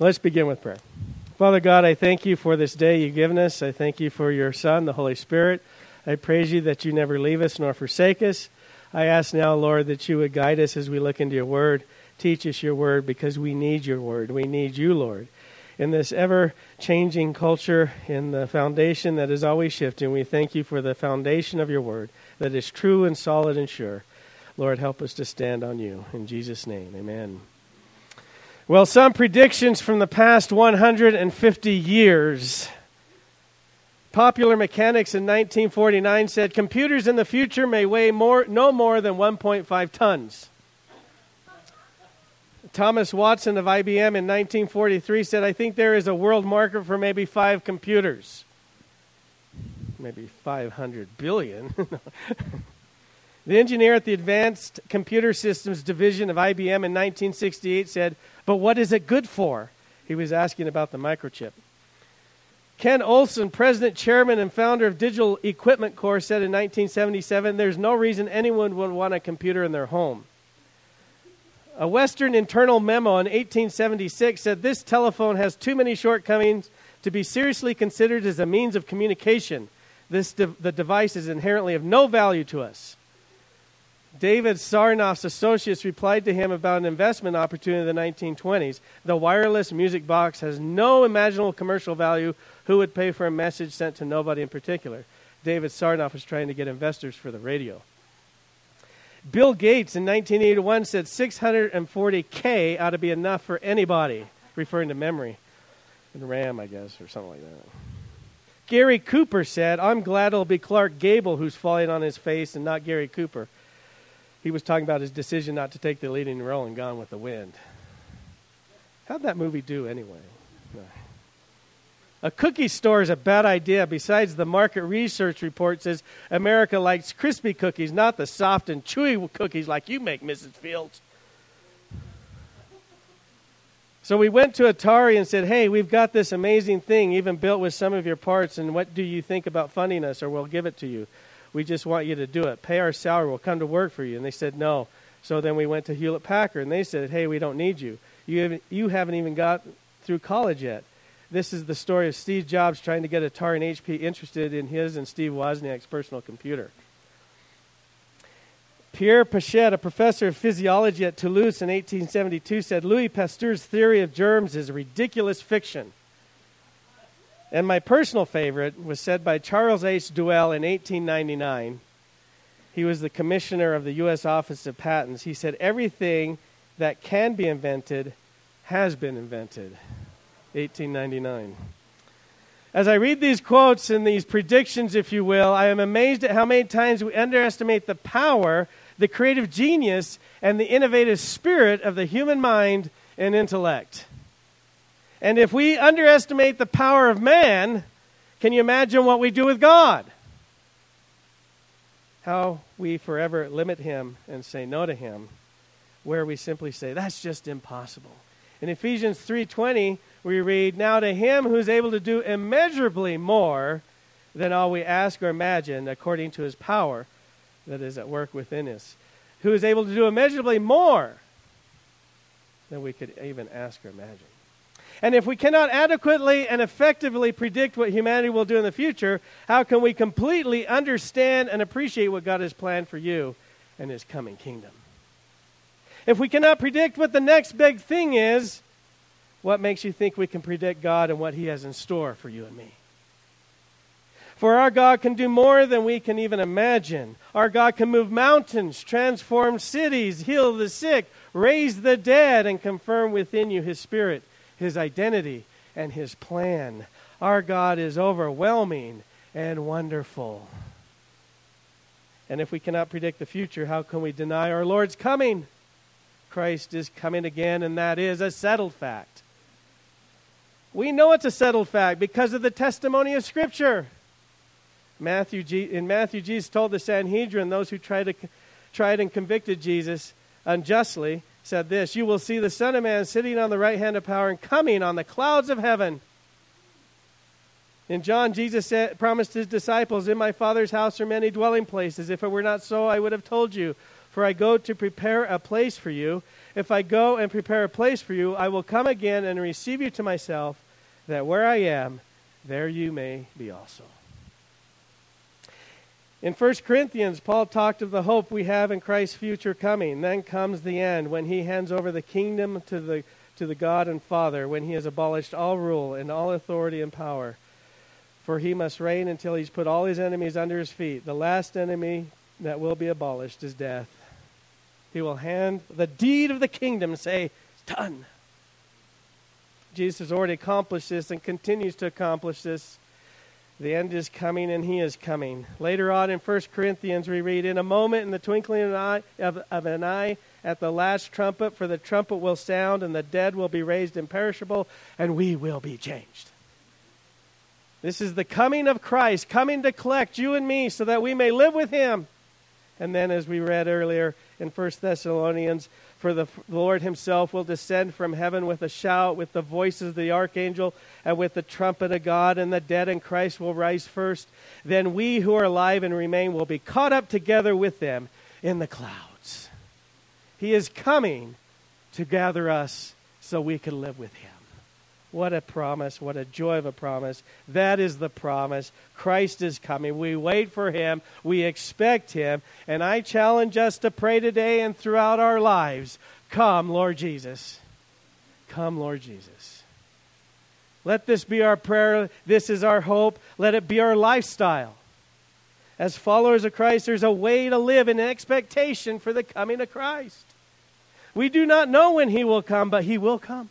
Let's begin with prayer. Father God, I thank you for this day you've given us. I thank you for your Son, the Holy Spirit. I praise you that you never leave us nor forsake us. I ask now, Lord, that you would guide us as we look into your word. Teach us your word because we need your word. We need you, Lord. In this ever changing culture, in the foundation that is always shifting, we thank you for the foundation of your word that is true and solid and sure. Lord, help us to stand on you. In Jesus' name, amen. Well, some predictions from the past 150 years. Popular Mechanics in 1949 said computers in the future may weigh more, no more than 1.5 tons. Thomas Watson of IBM in 1943 said, I think there is a world market for maybe five computers. Maybe 500 billion. the engineer at the Advanced Computer Systems Division of IBM in 1968 said, But what is it good for? He was asking about the microchip. Ken Olsen, president, chairman, and founder of Digital Equipment Corps, said in 1977 there's no reason anyone would want a computer in their home. A Western internal memo in 1876 said this telephone has too many shortcomings to be seriously considered as a means of communication. This de- the device is inherently of no value to us. David Sarnoff's associates replied to him about an investment opportunity in the 1920s. The wireless music box has no imaginable commercial value. Who would pay for a message sent to nobody in particular? David Sarnoff was trying to get investors for the radio. Bill Gates in 1981 said 640K ought to be enough for anybody, referring to memory and RAM, I guess, or something like that. Gary Cooper said, I'm glad it'll be Clark Gable who's falling on his face and not Gary Cooper he was talking about his decision not to take the leading role in Gone with the Wind. How'd that movie do anyway? A cookie store is a bad idea. Besides, the market research report says America likes crispy cookies, not the soft and chewy cookies like you make, Mrs. Fields. So we went to Atari and said, Hey, we've got this amazing thing, even built with some of your parts, and what do you think about funding us, or we'll give it to you? We just want you to do it. Pay our salary. We'll come to work for you. And they said, No. So then we went to Hewlett Packard and they said, Hey, we don't need you. You haven't, you haven't even got through college yet. This is the story of Steve Jobs trying to get Atari and HP interested in his and Steve Wozniak's personal computer. Pierre Pichet, a professor of physiology at Toulouse in 1872, said Louis Pasteur's theory of germs is ridiculous fiction. And my personal favorite was said by Charles H. Duell in 1899. He was the commissioner of the U.S. Office of Patents. He said, Everything that can be invented has been invented. 1899. As I read these quotes and these predictions, if you will, I am amazed at how many times we underestimate the power, the creative genius, and the innovative spirit of the human mind and intellect. And if we underestimate the power of man, can you imagine what we do with God? How we forever limit him and say no to him, where we simply say that's just impossible. In Ephesians 3:20, we read, "Now to him who is able to do immeasurably more than all we ask or imagine according to his power that is at work within us, who is able to do immeasurably more than we could even ask or imagine." And if we cannot adequately and effectively predict what humanity will do in the future, how can we completely understand and appreciate what God has planned for you and his coming kingdom? If we cannot predict what the next big thing is, what makes you think we can predict God and what he has in store for you and me? For our God can do more than we can even imagine. Our God can move mountains, transform cities, heal the sick, raise the dead, and confirm within you his spirit his identity, and his plan. Our God is overwhelming and wonderful. And if we cannot predict the future, how can we deny our Lord's coming? Christ is coming again, and that is a settled fact. We know it's a settled fact because of the testimony of Scripture. Matthew, in Matthew, Jesus told the Sanhedrin, those who tried, to, tried and convicted Jesus unjustly, said this You will see the Son of Man sitting on the right hand of power and coming on the clouds of heaven. In John, Jesus said, promised his disciples, In my Father's house are many dwelling places. If it were not so, I would have told you. For I go to prepare a place for you. if I go and prepare a place for you, I will come again and receive you to myself, that where I am, there you may be also. In 1 Corinthians, Paul talked of the hope we have in Christ's future coming. Then comes the end when he hands over the kingdom to the, to the God and Father, when he has abolished all rule and all authority and power. For he must reign until he's put all his enemies under his feet. The last enemy that will be abolished is death. He will hand the deed of the kingdom say, It's done. Jesus has already accomplished this and continues to accomplish this the end is coming, and he is coming. Later on in 1 Corinthians, we read, In a moment, in the twinkling of an, eye, of, of an eye, at the last trumpet, for the trumpet will sound, and the dead will be raised imperishable, and we will be changed. This is the coming of Christ, coming to collect you and me so that we may live with him. And then, as we read earlier in 1 Thessalonians, for the Lord himself will descend from heaven with a shout, with the voices of the archangel, and with the trumpet of God, and the dead in Christ will rise first. Then we who are alive and remain will be caught up together with them in the clouds. He is coming to gather us so we can live with him. What a promise. What a joy of a promise. That is the promise. Christ is coming. We wait for him. We expect him. And I challenge us to pray today and throughout our lives Come, Lord Jesus. Come, Lord Jesus. Let this be our prayer. This is our hope. Let it be our lifestyle. As followers of Christ, there's a way to live in expectation for the coming of Christ. We do not know when he will come, but he will come.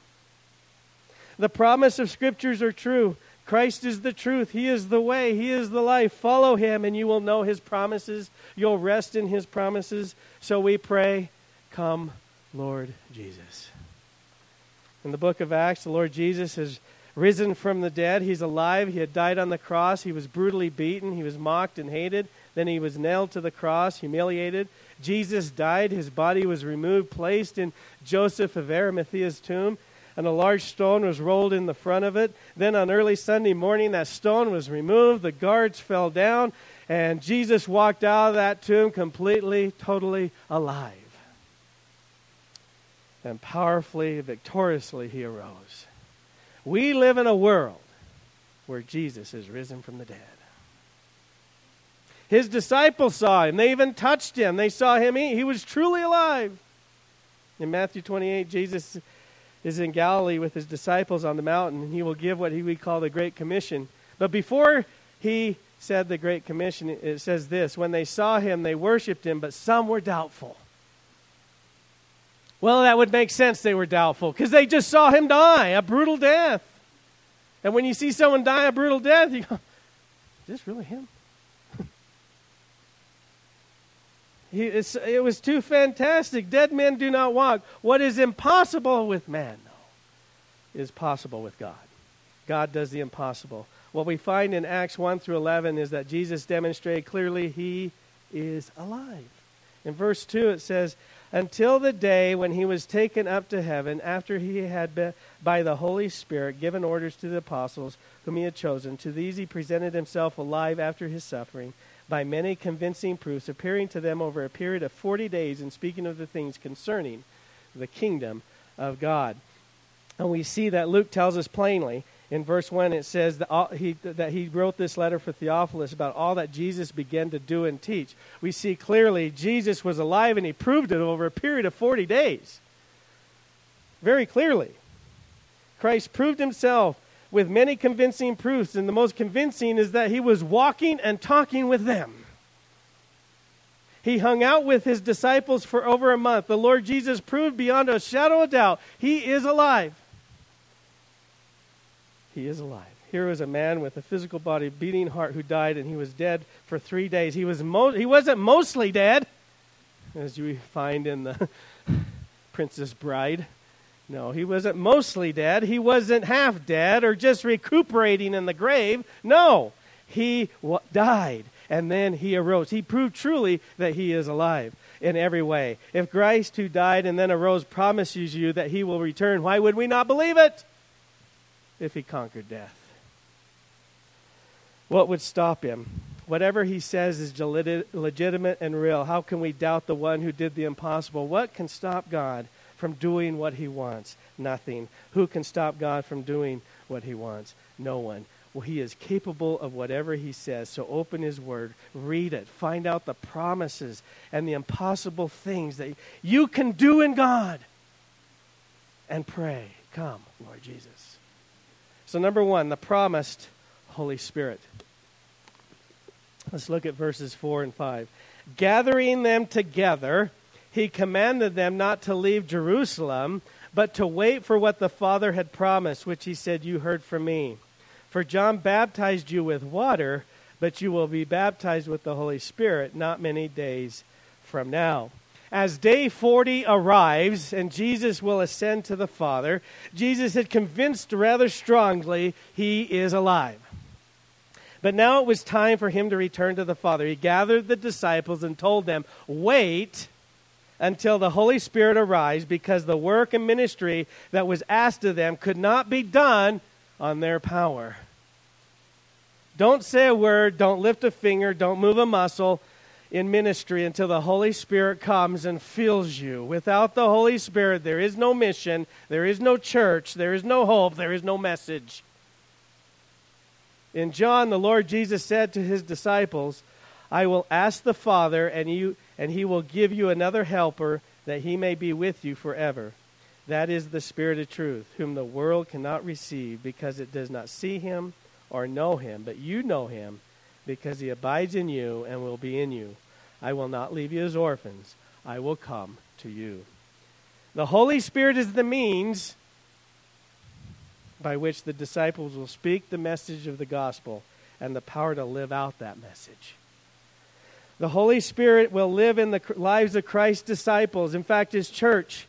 The promise of scriptures are true. Christ is the truth. He is the way. He is the life. Follow him and you will know his promises. You'll rest in his promises. So we pray, Come, Lord Jesus. In the book of Acts, the Lord Jesus has risen from the dead. He's alive. He had died on the cross. He was brutally beaten. He was mocked and hated. Then he was nailed to the cross, humiliated. Jesus died. His body was removed, placed in Joseph of Arimathea's tomb and a large stone was rolled in the front of it. Then on early Sunday morning, that stone was removed, the guards fell down, and Jesus walked out of that tomb completely, totally alive. And powerfully, victoriously, he arose. We live in a world where Jesus is risen from the dead. His disciples saw him. They even touched him. They saw him eat. He was truly alive. In Matthew 28, Jesus is in Galilee with his disciples on the mountain, and he will give what he would call the Great Commission. But before he said the Great Commission, it says this When they saw him, they worshiped him, but some were doubtful. Well, that would make sense they were doubtful because they just saw him die a brutal death. And when you see someone die a brutal death, you go, Is this really him? He, it was too fantastic. Dead men do not walk. What is impossible with man, though, is possible with God. God does the impossible. What we find in Acts 1 through 11 is that Jesus demonstrated clearly he is alive. In verse 2, it says, Until the day when he was taken up to heaven, after he had, been, by the Holy Spirit, given orders to the apostles whom he had chosen, to these he presented himself alive after his suffering by many convincing proofs, appearing to them over a period of 40 days and speaking of the things concerning the kingdom of God. And we see that Luke tells us plainly in verse 1, it says that, all, he, that he wrote this letter for Theophilus about all that Jesus began to do and teach. We see clearly Jesus was alive and he proved it over a period of 40 days. Very clearly. Christ proved himself with many convincing proofs, and the most convincing is that he was walking and talking with them. He hung out with his disciples for over a month. The Lord Jesus proved beyond a shadow of doubt he is alive. He is alive. Here was a man with a physical body, beating heart, who died, and he was dead for three days. He, was mo- he wasn't mostly dead, as you find in the Princess Bride. No, he wasn't mostly dead. He wasn't half dead or just recuperating in the grave. No, he died and then he arose. He proved truly that he is alive in every way. If Christ, who died and then arose, promises you that he will return, why would we not believe it? If he conquered death. What would stop him? Whatever he says is legitimate and real. How can we doubt the one who did the impossible? What can stop God? From doing what he wants? Nothing. Who can stop God from doing what he wants? No one. Well, he is capable of whatever he says. So open his word, read it, find out the promises and the impossible things that you can do in God, and pray, Come, Lord Jesus. So, number one, the promised Holy Spirit. Let's look at verses 4 and 5. Gathering them together, he commanded them not to leave Jerusalem, but to wait for what the Father had promised, which he said, You heard from me. For John baptized you with water, but you will be baptized with the Holy Spirit not many days from now. As day 40 arrives and Jesus will ascend to the Father, Jesus had convinced rather strongly he is alive. But now it was time for him to return to the Father. He gathered the disciples and told them, Wait until the Holy Spirit arrives, because the work and ministry that was asked of them could not be done on their power. Don't say a word, don't lift a finger, don't move a muscle in ministry until the Holy Spirit comes and fills you. Without the Holy Spirit, there is no mission, there is no church, there is no hope, there is no message. In John, the Lord Jesus said to his disciples, I will ask the Father, and, you, and he will give you another helper, that he may be with you forever. That is the Spirit of truth, whom the world cannot receive, because it does not see him or know him. But you know him, because he abides in you and will be in you. I will not leave you as orphans, I will come to you. The Holy Spirit is the means by which the disciples will speak the message of the gospel and the power to live out that message. The Holy Spirit will live in the lives of Christ's disciples, in fact, his church.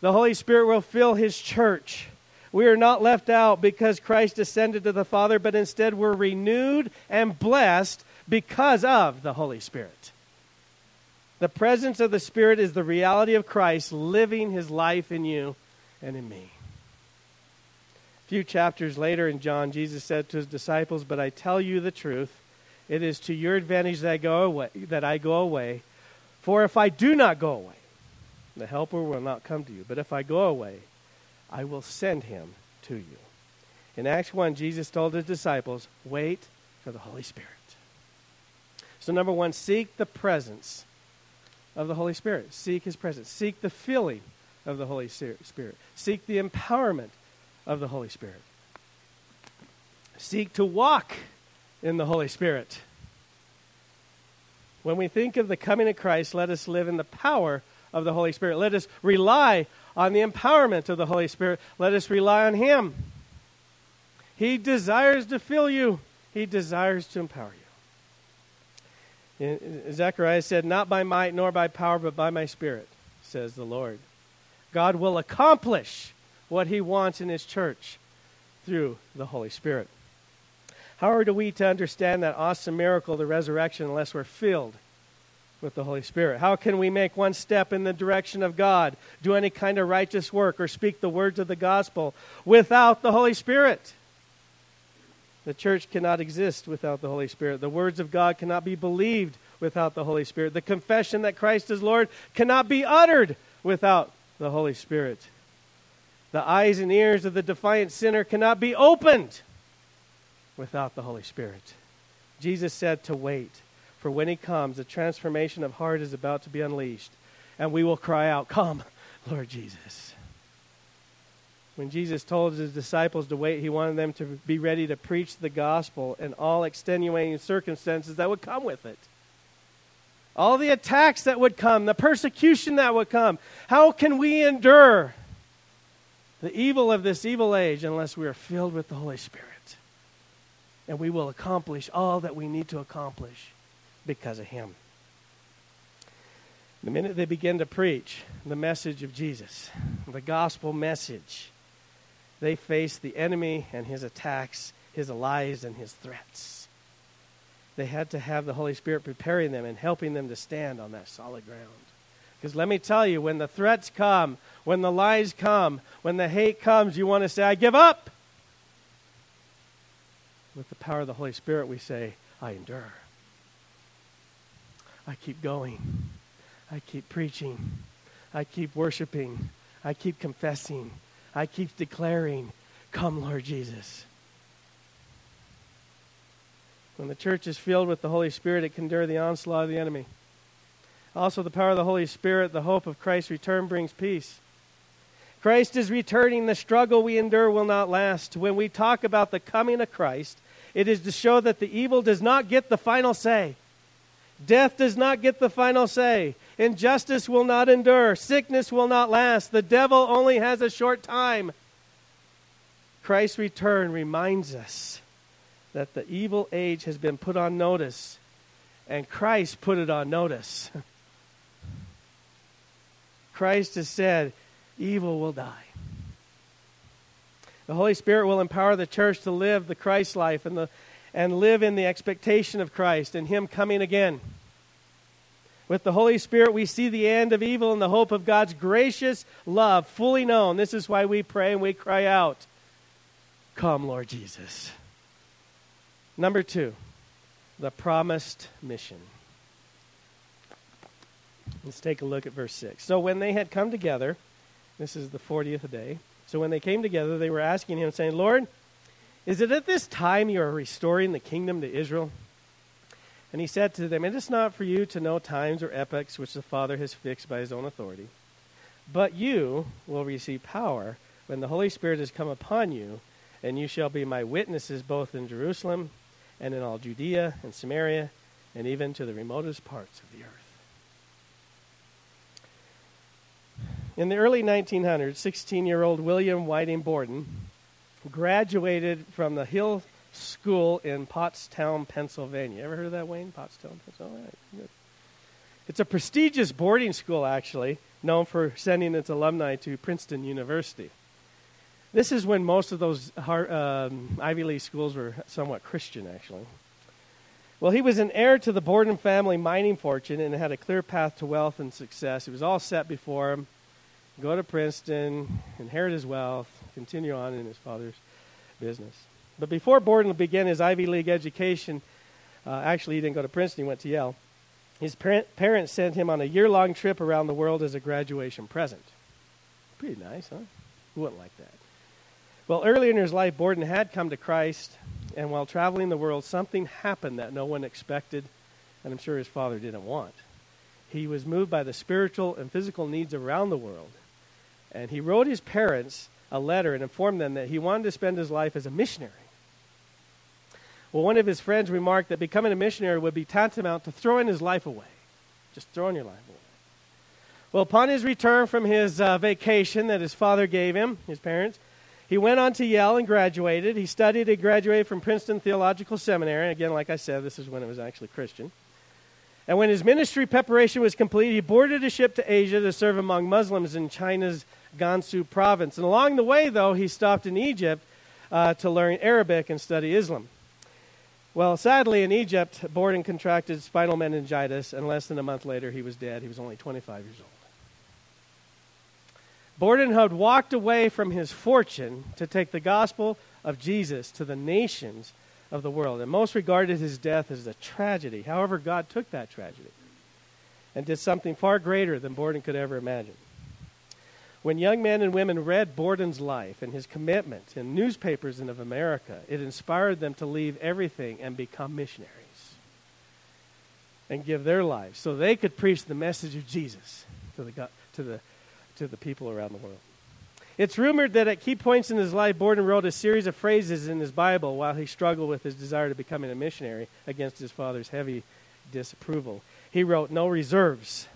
The Holy Spirit will fill his church. We are not left out because Christ ascended to the Father, but instead we're renewed and blessed because of the Holy Spirit. The presence of the Spirit is the reality of Christ living his life in you and in me A few chapters later in John, Jesus said to his disciples, But I tell you the truth, it is to your advantage that I go away, that I go away. For if I do not go away, the helper will not come to you. But if I go away, I will send him to you. In Acts 1, Jesus told his disciples, Wait for the Holy Spirit. So, number one, seek the presence of the Holy Spirit. Seek his presence. Seek the filling of the Holy Spirit. Seek the empowerment of the Holy Spirit. Seek to walk in the Holy Spirit. When we think of the coming of Christ, let us live in the power of the Holy Spirit. Let us rely on the empowerment of the Holy Spirit. Let us rely on Him. He desires to fill you, He desires to empower you. Zechariah said, Not by might nor by power, but by my Spirit, says the Lord. God will accomplish what he wants in his church through the Holy Spirit. How are we to understand that awesome miracle, the resurrection, unless we're filled with the Holy Spirit? How can we make one step in the direction of God, do any kind of righteous work, or speak the words of the gospel without the Holy Spirit? The church cannot exist without the Holy Spirit. The words of God cannot be believed without the Holy Spirit. The confession that Christ is Lord cannot be uttered without the Holy Spirit. The eyes and ears of the defiant sinner cannot be opened without the Holy Spirit. Jesus said to wait, for when he comes, a transformation of heart is about to be unleashed, and we will cry out, Come, Lord Jesus. When Jesus told his disciples to wait, he wanted them to be ready to preach the gospel and all extenuating circumstances that would come with it. All the attacks that would come, the persecution that would come. How can we endure the evil of this evil age unless we are filled with the Holy Spirit. And we will accomplish all that we need to accomplish because of Him. The minute they begin to preach the message of Jesus, the gospel message, they face the enemy and his attacks, his lies and his threats. They had to have the Holy Spirit preparing them and helping them to stand on that solid ground. Because let me tell you, when the threats come, when the lies come, when the hate comes, you want to say, I give up. With the power of the Holy Spirit, we say, I endure. I keep going. I keep preaching. I keep worshiping. I keep confessing. I keep declaring, Come, Lord Jesus. When the church is filled with the Holy Spirit, it can endure the onslaught of the enemy. Also, the power of the Holy Spirit, the hope of Christ's return brings peace. Christ is returning. The struggle we endure will not last. When we talk about the coming of Christ, it is to show that the evil does not get the final say. Death does not get the final say. Injustice will not endure. Sickness will not last. The devil only has a short time. Christ's return reminds us that the evil age has been put on notice, and Christ put it on notice. Christ has said, evil will die. The Holy Spirit will empower the church to live the Christ life and, the, and live in the expectation of Christ and Him coming again. With the Holy Spirit, we see the end of evil and the hope of God's gracious love fully known. This is why we pray and we cry out, Come, Lord Jesus. Number two, the promised mission. Let's take a look at verse 6. So when they had come together, this is the 40th day. So when they came together, they were asking him, saying, Lord, is it at this time you are restoring the kingdom to Israel? And he said to them, It is not for you to know times or epochs which the Father has fixed by his own authority, but you will receive power when the Holy Spirit has come upon you, and you shall be my witnesses both in Jerusalem and in all Judea and Samaria, and even to the remotest parts of the earth. In the early 1900s, 16 year old William Whiting Borden graduated from the Hill School in Pottstown, Pennsylvania. Ever heard of that, Wayne? Pottstown, Pennsylvania? It's a prestigious boarding school, actually, known for sending its alumni to Princeton University. This is when most of those um, Ivy League schools were somewhat Christian, actually. Well, he was an heir to the Borden family mining fortune and had a clear path to wealth and success. It was all set before him go to Princeton, inherit his wealth, continue on in his father's business. But before Borden began his Ivy League education, uh, actually, he didn't go to Princeton, he went to Yale. His parent, parents sent him on a year long trip around the world as a graduation present. Pretty nice, huh? Who wouldn't like that? Well, earlier in his life, Borden had come to Christ, and while traveling the world, something happened that no one expected, and I'm sure his father didn't want. He was moved by the spiritual and physical needs around the world and he wrote his parents a letter and informed them that he wanted to spend his life as a missionary. Well, one of his friends remarked that becoming a missionary would be tantamount to throwing his life away. Just throwing your life away. Well, upon his return from his uh, vacation that his father gave him, his parents, he went on to Yale and graduated. He studied and graduated from Princeton Theological Seminary. Again, like I said, this is when it was actually Christian. And when his ministry preparation was complete, he boarded a ship to Asia to serve among Muslims in China's Gansu province. And along the way, though, he stopped in Egypt uh, to learn Arabic and study Islam. Well, sadly, in Egypt, Borden contracted spinal meningitis, and less than a month later, he was dead. He was only 25 years old. Borden had walked away from his fortune to take the gospel of Jesus to the nations of the world, and most regarded his death as a tragedy. However, God took that tragedy and did something far greater than Borden could ever imagine. When young men and women read Borden's life and his commitment in newspapers and of America, it inspired them to leave everything and become missionaries and give their lives so they could preach the message of Jesus to the, to the, to the people around the world. It's rumored that at key points in his life, Borden wrote a series of phrases in his Bible while he struggled with his desire to become a missionary against his father's heavy disapproval. He wrote, No reserves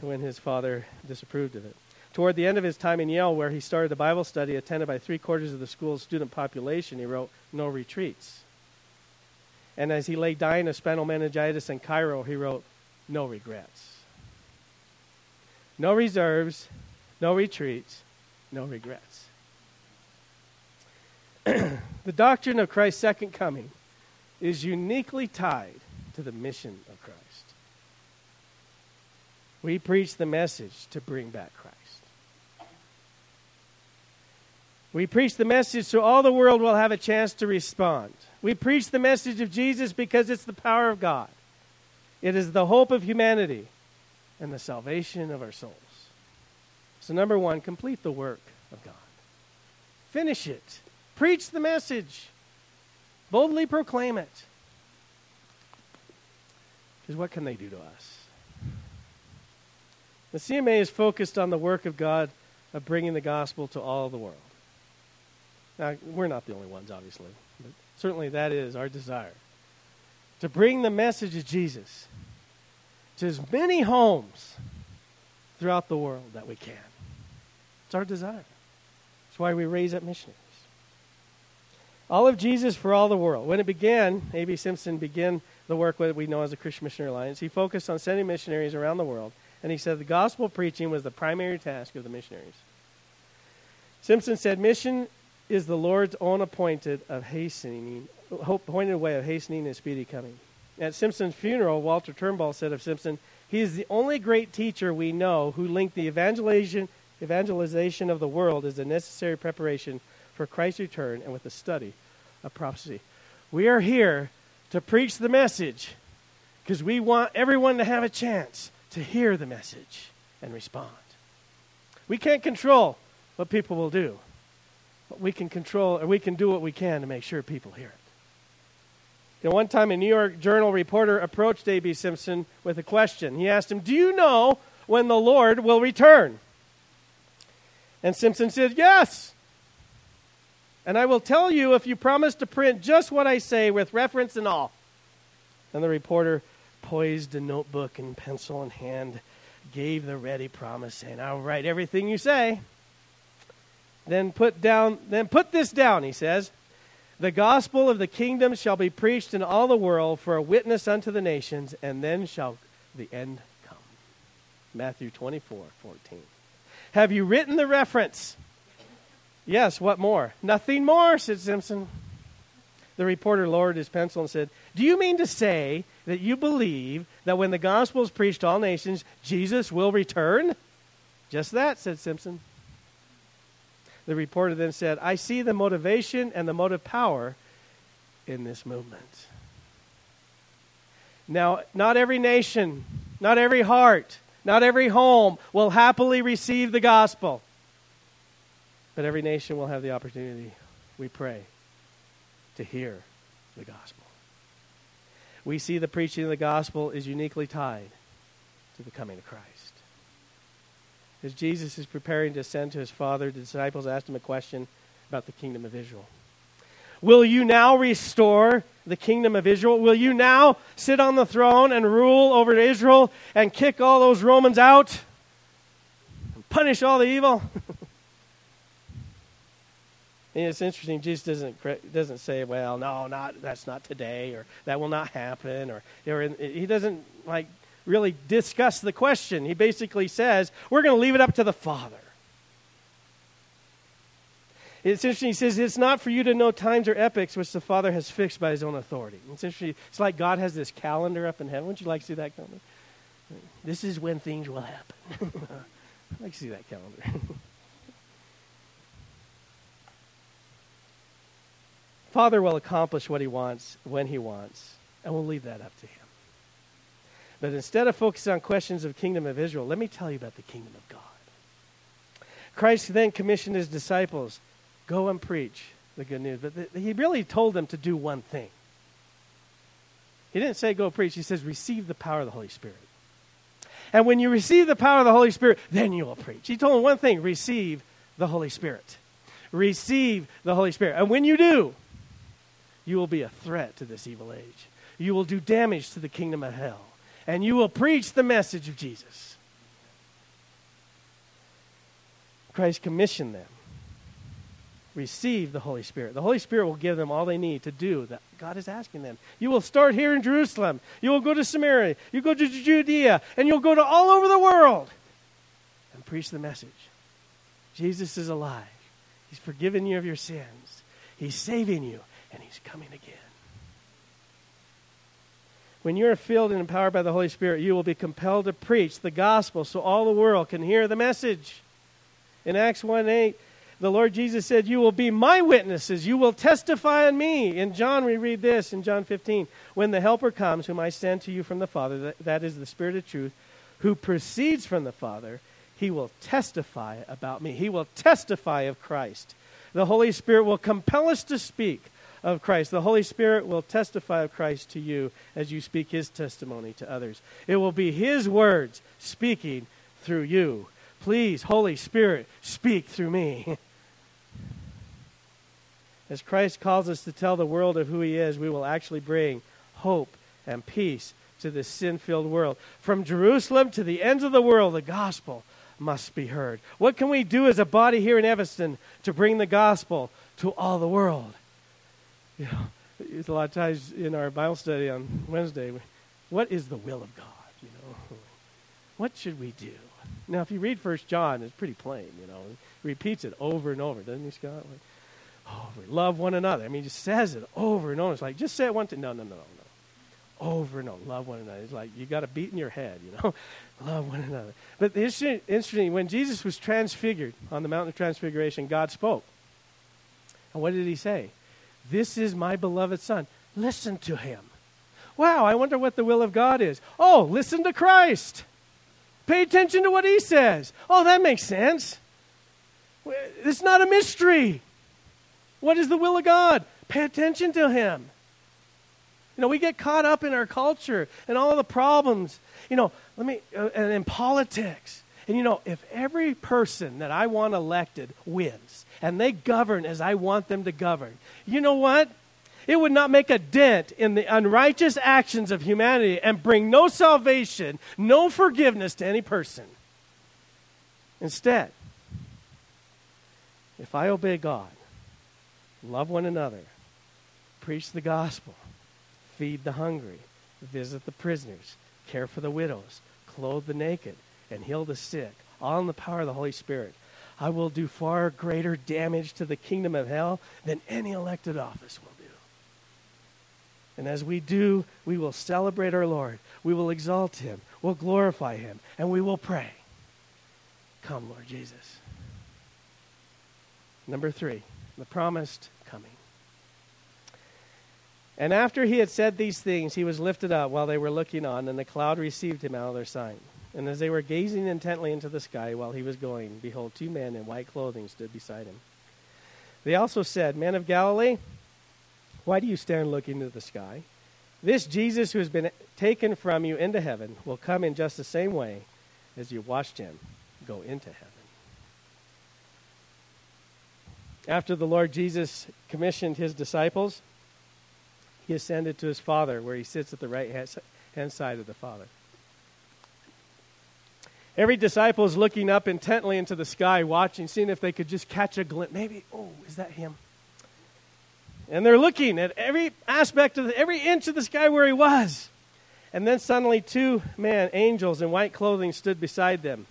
when his father disapproved of it. Toward the end of his time in Yale, where he started a Bible study attended by three quarters of the school's student population, he wrote, No retreats. And as he lay dying of spinal meningitis in Cairo, he wrote, No regrets. No reserves, no retreats, no regrets. the doctrine of Christ's second coming is uniquely tied to the mission of Christ. We preach the message to bring back Christ. We preach the message so all the world will have a chance to respond. We preach the message of Jesus because it's the power of God. It is the hope of humanity and the salvation of our souls. So, number one, complete the work of God. Finish it. Preach the message. Boldly proclaim it. Because what can they do to us? The CMA is focused on the work of God of bringing the gospel to all the world. Now, we're not the only ones, obviously, but certainly that is our desire. To bring the message of Jesus to as many homes throughout the world that we can. It's our desire. That's why we raise up missionaries. All of Jesus for all the world. When it began, A.B. Simpson began the work that we know as the Christian Missionary Alliance. He focused on sending missionaries around the world, and he said the gospel preaching was the primary task of the missionaries. Simpson said, Mission is the Lord's own appointed of hastening, appointed way of hastening his speedy coming. At Simpson's funeral, Walter Turnbull said of Simpson, he is the only great teacher we know who linked the evangelization, evangelization of the world as a necessary preparation for Christ's return and with the study of prophecy. We are here to preach the message because we want everyone to have a chance to hear the message and respond. We can't control what people will do, but we can control or we can do what we can to make sure people hear it. You know, one time a New York Journal reporter approached A.B. Simpson with a question. He asked him, Do you know when the Lord will return? And Simpson said, Yes. And I will tell you if you promise to print just what I say with reference and all. And the reporter poised a notebook and pencil in hand, gave the ready promise, saying, I'll write everything you say. Then put down then put this down, he says. The gospel of the kingdom shall be preached in all the world for a witness unto the nations, and then shall the end come. Matthew 24, 14. Have you written the reference? Yes, what more? Nothing more, said Simpson. The reporter lowered his pencil and said, Do you mean to say that you believe that when the gospel is preached to all nations, Jesus will return? Just that, said Simpson. The reporter then said, I see the motivation and the motive power in this movement. Now, not every nation, not every heart, not every home will happily receive the gospel. But every nation will have the opportunity, we pray, to hear the gospel. We see the preaching of the gospel is uniquely tied to the coming of Christ. As Jesus is preparing to ascend to his Father, the disciples asked him a question about the kingdom of Israel. Will you now restore the kingdom of Israel? Will you now sit on the throne and rule over Israel and kick all those Romans out and punish all the evil? and it's interesting. Jesus doesn't doesn't say, "Well, no, not that's not today," or "That will not happen," or, or he doesn't like really discuss the question. He basically says, we're going to leave it up to the Father. It's interesting. He says it's not for you to know times or epochs which the Father has fixed by his own authority. It's interesting. It's like God has this calendar up in heaven. Wouldn't you like to see that calendar? This is when things will happen. I'd like to see that calendar. Father will accomplish what he wants when he wants, and we'll leave that up to him. But instead of focusing on questions of kingdom of Israel, let me tell you about the kingdom of God. Christ then commissioned his disciples, go and preach the good news. But the, he really told them to do one thing. He didn't say go preach. He says receive the power of the Holy Spirit. And when you receive the power of the Holy Spirit, then you will preach. He told them one thing receive the Holy Spirit. Receive the Holy Spirit. And when you do, you will be a threat to this evil age. You will do damage to the kingdom of hell and you will preach the message of Jesus. Christ commissioned them. Receive the Holy Spirit. The Holy Spirit will give them all they need to do that God is asking them. You will start here in Jerusalem. You will go to Samaria. You go to Judea. And you'll go to all over the world and preach the message. Jesus is alive. He's forgiven you of your sins. He's saving you. And He's coming again. When you are filled and empowered by the Holy Spirit, you will be compelled to preach the gospel so all the world can hear the message. In Acts 1 8, the Lord Jesus said, You will be my witnesses. You will testify on me. In John, we read this in John 15 When the Helper comes, whom I send to you from the Father, that, that is the Spirit of truth, who proceeds from the Father, He will testify about me. He will testify of Christ. The Holy Spirit will compel us to speak of Christ. The Holy Spirit will testify of Christ to you as you speak His testimony to others. It will be His words speaking through you. Please, Holy Spirit, speak through me. As Christ calls us to tell the world of who He is, we will actually bring hope and peace to this sin filled world. From Jerusalem to the ends of the world, the gospel must be heard. What can we do as a body here in Evanston to bring the gospel to all the world? You know, a lot of times in our Bible study on Wednesday, what is the will of God? You know, what should we do? Now, if you read First John, it's pretty plain. You know, he repeats it over and over, doesn't he, Scott? Like, oh, over, love one another. I mean, he just says it over and over. It's like just say it one time. No, no, no, no over and over. Love one another. It's like you got a beat in your head, you know. Love one another. But the interesting, when Jesus was transfigured on the mountain of transfiguration, God spoke. And what did he say? This is my beloved son. Listen to him. Wow, I wonder what the will of God is. Oh, listen to Christ. Pay attention to what he says. Oh, that makes sense. It's not a mystery. What is the will of God? Pay attention to him. You know, we get caught up in our culture and all the problems, you know, let me, uh, and in politics. And you know, if every person that I want elected wins and they govern as I want them to govern, you know what? It would not make a dent in the unrighteous actions of humanity and bring no salvation, no forgiveness to any person. Instead, if I obey God, love one another, preach the gospel, feed the hungry, visit the prisoners, care for the widows, clothe the naked, and heal the sick, all in the power of the Holy Spirit. I will do far greater damage to the kingdom of hell than any elected office will do. And as we do, we will celebrate our Lord. We will exalt him. We'll glorify him. And we will pray. Come, Lord Jesus. Number three, the promised coming. And after he had said these things, he was lifted up while they were looking on, and the cloud received him out of their sight. And as they were gazing intently into the sky while he was going, behold, two men in white clothing stood beside him. They also said, Men of Galilee, why do you stand looking into the sky? This Jesus who has been taken from you into heaven will come in just the same way as you watched him go into heaven. After the Lord Jesus commissioned his disciples, he ascended to his Father, where he sits at the right hand side of the Father. Every disciple is looking up intently into the sky, watching, seeing if they could just catch a glimpse. Maybe, oh, is that him? And they're looking at every aspect of the, every inch of the sky where he was. And then suddenly, two men, angels in white clothing, stood beside them.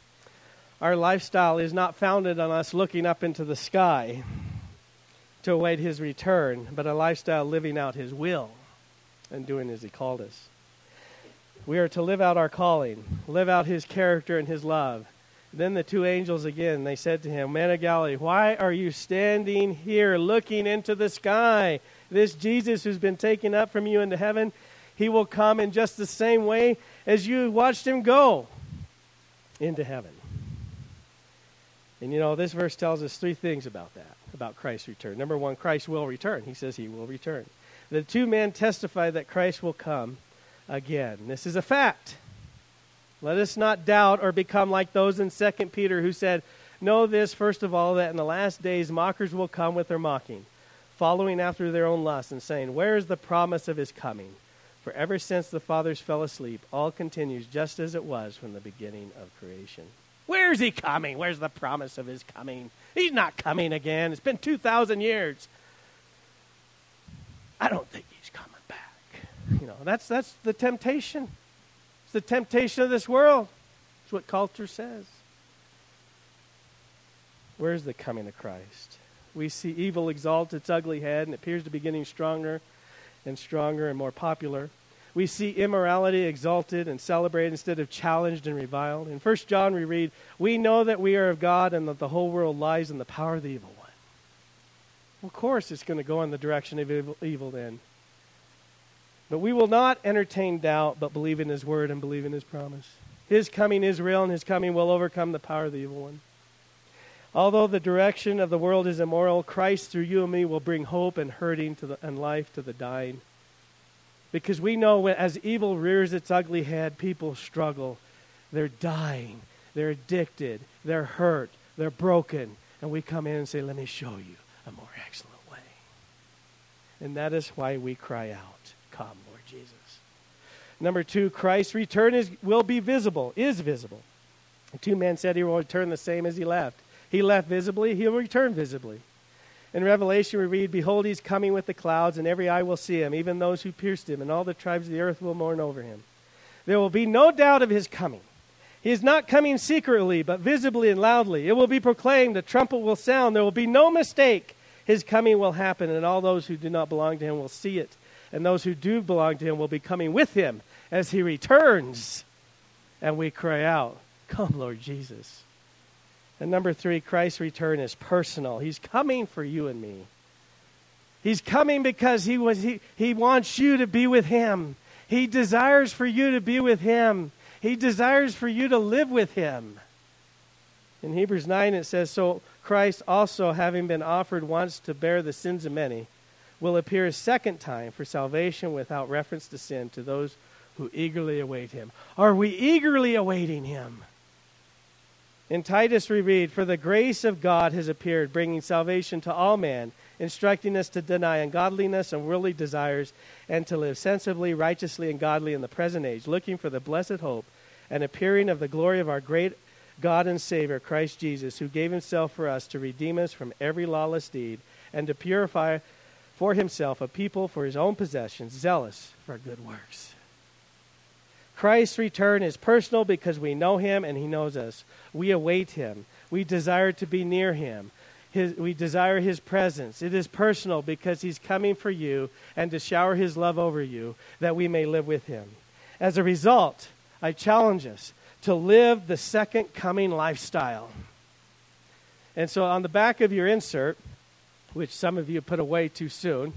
Our lifestyle is not founded on us looking up into the sky to await his return, but a lifestyle living out his will and doing as he called us. We are to live out our calling, live out his character and his love. Then the two angels again, they said to him, Man of Galilee, why are you standing here looking into the sky? This Jesus who's been taken up from you into heaven, he will come in just the same way as you watched him go into heaven. And you know, this verse tells us three things about that about Christ's return. Number one, Christ will return. He says he will return. The two men testify that Christ will come again. This is a fact. Let us not doubt or become like those in 2 Peter who said, Know this, first of all, that in the last days mockers will come with their mocking, following after their own lusts, and saying, Where is the promise of his coming? For ever since the fathers fell asleep, all continues just as it was from the beginning of creation. Where's he coming? Where's the promise of his coming? He's not coming again. It's been 2,000 years. I don't think back. You know, that's, that's the temptation. It's the temptation of this world. It's what culture says. Where's the coming of Christ? We see evil exalt its ugly head and appears to be getting stronger and stronger and more popular. We see immorality exalted and celebrated instead of challenged and reviled. In 1 John, we read, We know that we are of God and that the whole world lies in the power of the evil one. Well, of course, it's going to go in the direction of evil, evil then. But we will not entertain doubt, but believe in His word and believe in His promise. His coming is real, and his coming will overcome the power of the evil one. Although the direction of the world is immoral, Christ through you and me will bring hope and hurting to the, and life to the dying. Because we know when, as evil rears its ugly head, people struggle. They're dying. They're addicted. They're hurt. They're broken. And we come in and say, Let me show you a more excellent way. And that is why we cry out, Come, Lord Jesus. Number two, Christ's return is, will be visible, is visible. The two men said he will return the same as he left. He left visibly, he will return visibly. In Revelation, we read, Behold, he's coming with the clouds, and every eye will see him, even those who pierced him, and all the tribes of the earth will mourn over him. There will be no doubt of his coming. He is not coming secretly, but visibly and loudly. It will be proclaimed, the trumpet will sound. There will be no mistake. His coming will happen, and all those who do not belong to him will see it. And those who do belong to him will be coming with him as he returns. And we cry out, Come, Lord Jesus. And number three, Christ's return is personal. He's coming for you and me. He's coming because he, was, he, he wants you to be with him. He desires for you to be with him. He desires for you to live with him. In Hebrews 9, it says, So Christ also, having been offered once to bear the sins of many, will appear a second time for salvation without reference to sin to those who eagerly await him. Are we eagerly awaiting him? In Titus, we read, For the grace of God has appeared, bringing salvation to all men, instructing us to deny ungodliness and worldly desires, and to live sensibly, righteously, and godly in the present age, looking for the blessed hope and appearing of the glory of our great God and Savior, Christ Jesus, who gave himself for us to redeem us from every lawless deed and to purify for himself a people for his own possession, zealous for good works. Christ's return is personal because we know him and he knows us. We await him. We desire to be near him. His, we desire his presence. It is personal because he's coming for you and to shower his love over you that we may live with him. As a result, I challenge us to live the second coming lifestyle. And so on the back of your insert, which some of you put away too soon,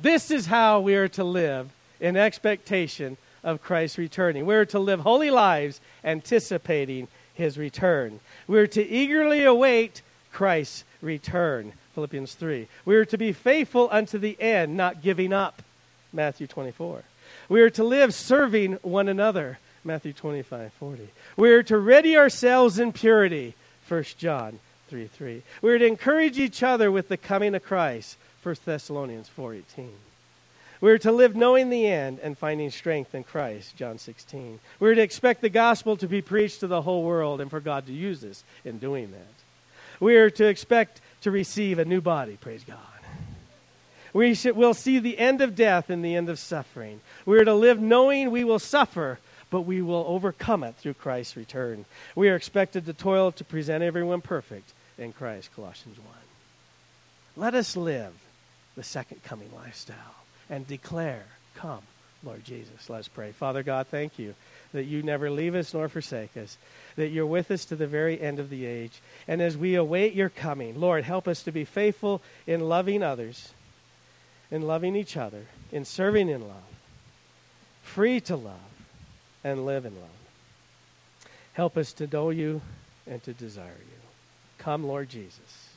This is how we are to live in expectation of Christ's returning. We are to live holy lives anticipating his return. We are to eagerly await Christ's return. Philippians 3. We are to be faithful unto the end, not giving up. Matthew 24. We are to live serving one another. Matthew 25, 40. We are to ready ourselves in purity. 1 John 3, 3. We are to encourage each other with the coming of Christ. 1 Thessalonians 4:18. We are to live knowing the end and finding strength in Christ, John 16. We are to expect the gospel to be preached to the whole world and for God to use us in doing that. We are to expect to receive a new body, praise God. We will see the end of death and the end of suffering. We are to live knowing we will suffer, but we will overcome it through Christ's return. We are expected to toil to present everyone perfect in Christ, Colossians 1. Let us live the second coming lifestyle and declare, Come, Lord Jesus. Let's pray. Father God, thank you that you never leave us nor forsake us, that you're with us to the very end of the age. And as we await your coming, Lord, help us to be faithful in loving others, in loving each other, in serving in love, free to love, and live in love. Help us to know you and to desire you. Come, Lord Jesus.